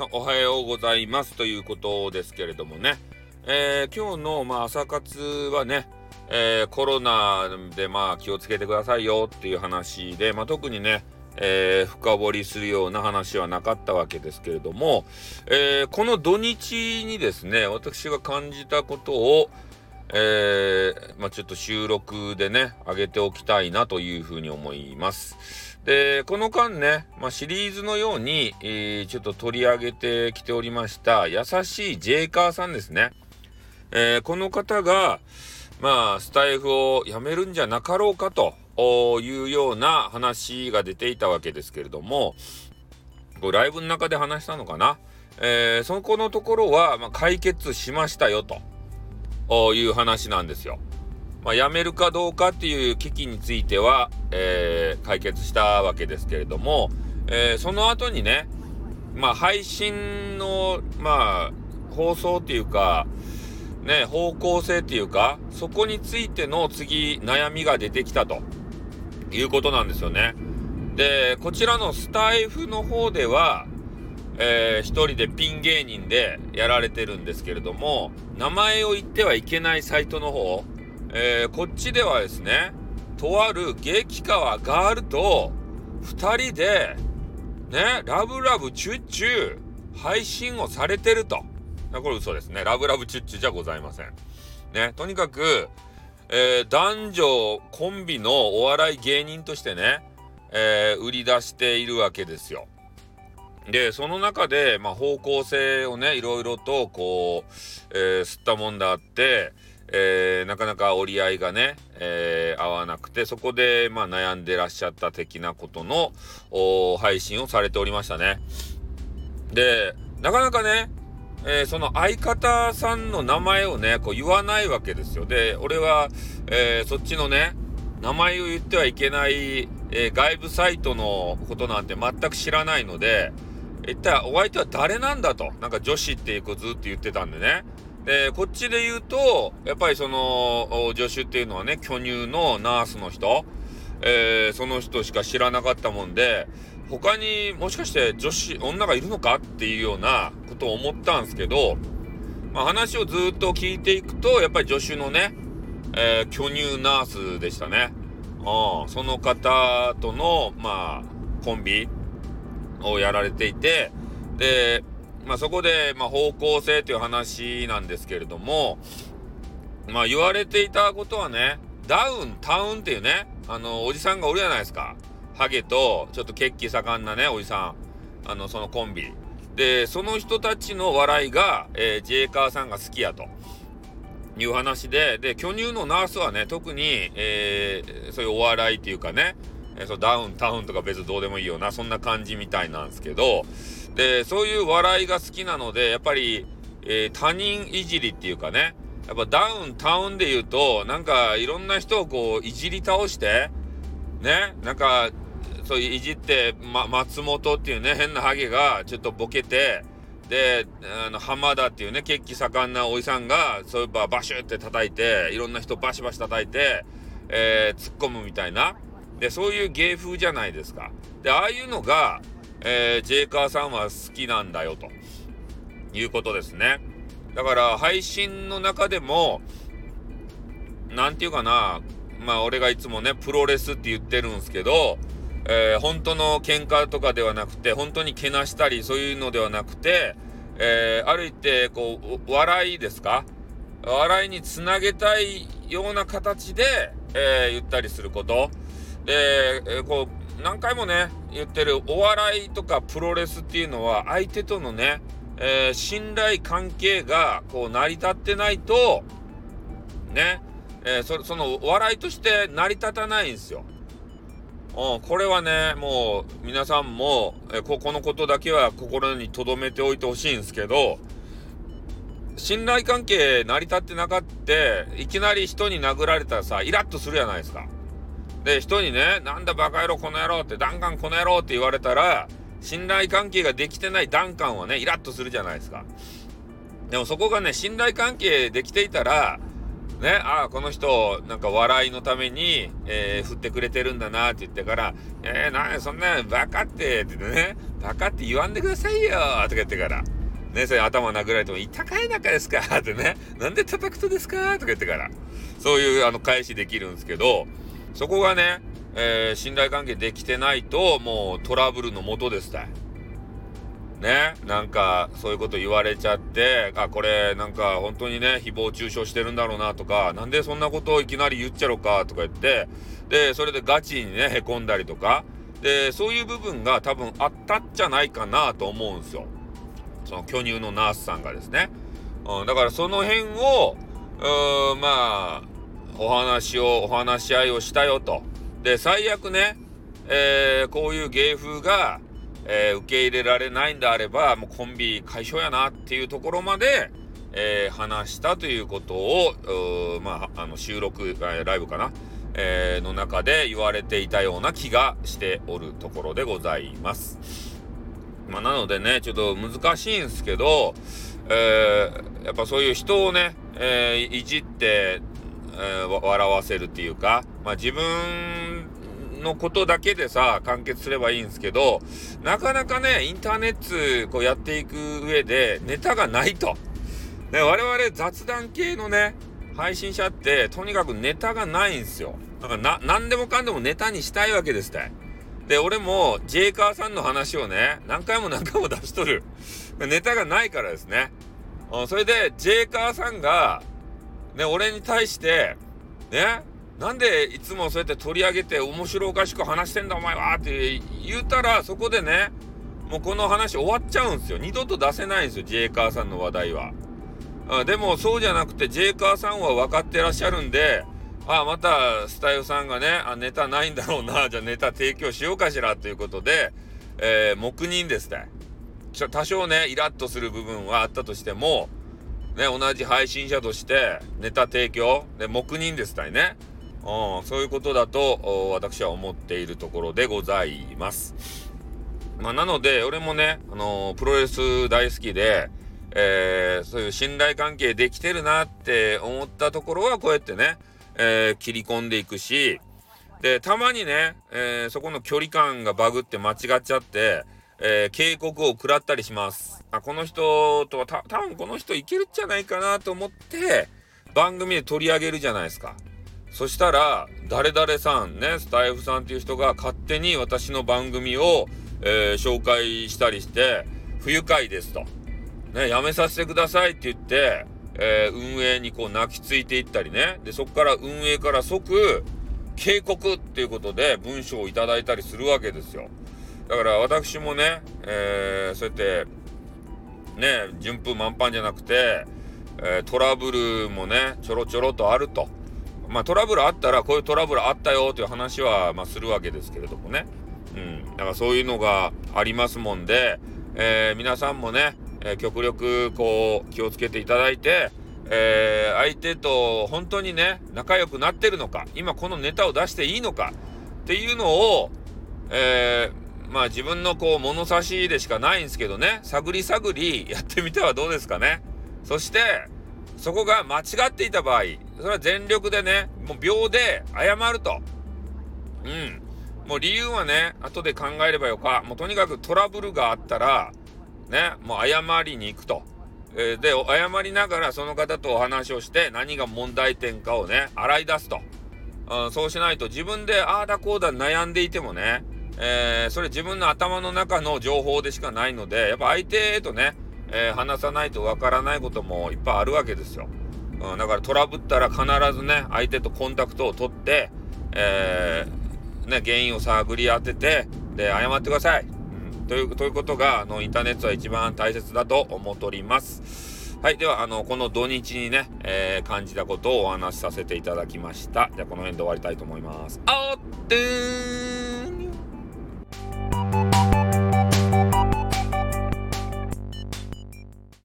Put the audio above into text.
さんおはようございますということですけれどもね、えー、今日のまあ朝活はね、えー、コロナでまあ気をつけてくださいよっていう話で、まあ、特にね、えー、深掘りするような話はなかったわけですけれども、えー、この土日にですね私が感じたことを、えー、まあ、ちょっと収録でね上げておきたいなというふうに思います。でこの間ね、まあ、シリーズのように、えちょっと取り上げてきておりました優しいジェイカーさんですね。えこの方がまあスタイフをやめるんじゃなかろうかというような話が出ていたわけですけれどもこれライブの中で話したのかな、えー、そこのところは、まあ、解決しましたよという話なんですよ。まあ、やめるかどうかっていう危機については、えー、解決したわけですけれども、えー、その後にね、まあ、配信の、まあ、放送っていうか、ね、方向性っていうか、そこについての次、悩みが出てきたということなんですよね。で、こちらのスタイフの方では、えー、一人でピン芸人でやられてるんですけれども、名前を言ってはいけないサイトの方、えー、こっちではですね、とある激川ガールと2人で、ね、ラブラブチュッチュ配信をされてると。これ嘘ですね。ラブラブチュッチュじゃございません。ね、とにかく、えー、男女コンビのお笑い芸人としてね、えー、売り出しているわけですよ。で、その中で、まあ、方向性をね、いろいろと、こう、えー、吸ったもんだって、えー、なかなか折り合いがね、えー、合わなくて、そこで、まあ、悩んでらっしゃった的なことの配信をされておりましたね。で、なかなかね、えー、その相方さんの名前をね、こう言わないわけですよ。で、俺は、え、そっちのね、名前を言ってはいけない、え、外部サイトのことなんて全く知らないので、一体お相手は誰なんだと、なんか女子っていう子ずっと言ってたんでね。で、こっちで言うと、やっぱりその、助手っていうのはね、巨乳のナースの人、えー、その人しか知らなかったもんで、他にもしかして女子、女がいるのかっていうようなことを思ったんですけど、まあ、話をずっと聞いていくと、やっぱり助手のね、えー、巨乳ナースでしたね。あその方との、まあ、コンビをやられていて、で、まあ、そこで、まあ、方向性という話なんですけれども、まあ、言われていたことはね、ダウン、タウンっていうね、あの、おじさんがおるじゃないですか。ハゲと、ちょっと血気盛んなね、おじさん。あの、そのコンビ。で、その人たちの笑いが、えー、ジェイカーさんが好きやと。いう話で、で、巨乳のナースはね、特に、えー、そういうお笑いっていうかね、え、そうダウン、タウンとか別にどうでもいいよな、そんな感じみたいなんですけど、で、そういう笑いが好きなので、やっぱり、えー、他人いじりっていうかね、やっぱダウン、タウンで言うと、なんかいろんな人をこう、いじり倒して、ね、なんかそういじって、ま、松本っていうね、変なハゲがちょっとボケて、で、あの、浜田っていうね、血気盛んなおじさんが、そういえばバシュって叩いて、いろんな人バシバシ叩いて、えー、突っ込むみたいな。で、そういう芸風じゃないですか。で、ああいうのが、えー、ジェイカーさんは好きなんだよ、ということですね。だから、配信の中でも、なんていうかな、まあ、俺がいつもね、プロレスって言ってるんですけど、えー、本当の喧嘩とかではなくて、本当にけなしたり、そういうのではなくて、えー、歩いて、こう、笑いですか？笑いにつなげたいような形で、えー、言ったりすること。で、えー、こう、何回もね、言ってるお笑いとかプロレスっていうのは、相手とのね、えー、信頼関係が、こう、成り立ってないと、ね、えー、そそのお、笑いとして成り立たないんですよ。うん、これはね、もう皆さんも、えここのことだけは心に留めておいてほしいんですけど、信頼関係成り立ってなかって、いきなり人に殴られたらさ、イラッとするじゃないですか。で、人にね、なんだバカ野郎この野郎って、ダンカンこの野郎って言われたら、信頼関係ができてないダンカンはね、イラッとするじゃないですか。でもそこがね、信頼関係できていたら、ね、ああ、この人、なんか笑いのために、えー、振ってくれてるんだなって言ってから、えー、なんそんな、バカって、ってね、バカって言わんでくださいよとか言ってから、ね、それ頭殴られても、痛かい中ですか？ってね、なんで叩くとですか？とか言ってから、そういう、あの、返しできるんですけど、そこがね、えー、信頼関係できてないと、もうトラブルのもとですたい。ね、なんかそういうこと言われちゃって、あ、これなんか本当にね、誹謗中傷してるんだろうなとか、なんでそんなことをいきなり言っちゃろかとか言って、で、それでガチにね、へこんだりとか、で、そういう部分が多分あったんじゃないかなと思うんですよ。その巨乳のナースさんがですね。うん、だからその辺を、うん、まあ、お話を、お話し合いをしたよと。で、最悪ね、えー、こういう芸風が、えー、受け入れられないんであれば、もうコンビ解消やなっていうところまで、えー、話したということを、まあ、あの収録、ライブかな、えー、の中で言われていたような気がしておるところでございます。まあ、なのでね、ちょっと難しいんですけど、えー、やっぱそういう人をね、えー、いじって、え、笑わせるっていうか、まあ、自分のことだけでさ、完結すればいいんですけど、なかなかね、インターネットこうやっていく上でネタがないと。ね、我々雑談系のね、配信者って、とにかくネタがないんですよ。だからな、何でもかんでもネタにしたいわけですって。で、俺も、ジェイカーさんの話をね、何回も何回も出しとる。ネタがないからですね。それで、ジェイカーさんが、ね、俺に対して、ね、なんでいつもそうやって取り上げて面白おかしく話してんだお前はって言うたらそこでねもうこの話終わっちゃうんですよ。二度と出せないんですよ。ジェイカーさんの話題は。あでもそうじゃなくてジェイカーさんは分かってらっしゃるんであまたスタイフさんがねあネタないんだろうなじゃあネタ提供しようかしらということで、えー、黙認ですね多少ねイラッとする部分はあったとしてもね同じ配信者としてネタ提供？で黙認ですたいねうん、そういうことだと私は思っているところでございます。まあ、なので、俺もね、あのー、プロレス大好きで、えー、そういう信頼関係できてるなって思ったところはこうやってね、えー、切り込んでいくし、で、たまにね、えそこの距離感がバグって間違っちゃって、え警告を食らったりします。あこの人とはた多分この人いけるんじゃないかなと思って番組で取り上げるじゃないですか。そしたら、誰々さんね、スタイフさんっていう人が勝手に私の番組を、えー、紹介したりして、不愉快ですと。ね、やめさせてくださいって言って、えー、運営にこう泣きついていったりね。で、そこから運営から即、警告っていうことで文章をいただいたりするわけですよ。だから私もね、えー、そうやって、ね、順風満帆じゃなくて、えー、トラブルもね、ちょろちょろとあると。まあトラブルあったらこういうトラブルあったよという話は、まあ、するわけですけれどもね。うん。だからそういうのがありますもんで、えー、皆さんもね、え、極力こう気をつけていただいて、え、相手と本当にね、仲良くなってるのか、今このネタを出していいのかっていうのを、えー、まあ自分のこう物差しでしかないんですけどね、探り探りやってみてはどうですかね。そして、そこが間違っていた場合、それは全力でね、もう秒で謝ると。うん。もう理由はね、後で考えればよか。もうとにかくトラブルがあったら、ね、もう謝りに行くと。えー、で、謝りながらその方とお話をして何が問題点かをね、洗い出すと。うん、そうしないと自分でああだこうだ悩んでいてもね、えー、それ自分の頭の中の情報でしかないので、やっぱ相手とね、えー、話さないとわからないこともいっぱいあるわけですよ。うん、だからトラブったら必ずね、相手とコンタクトを取って、えー、ね、原因を探り当てて、で、謝ってください。うん、という、ということが、あの、インターネットは一番大切だと思っております。はい。では、あの、この土日にね、えー、感じたことをお話しさせていただきました。じゃあ、この辺で終わりたいと思います。あおってー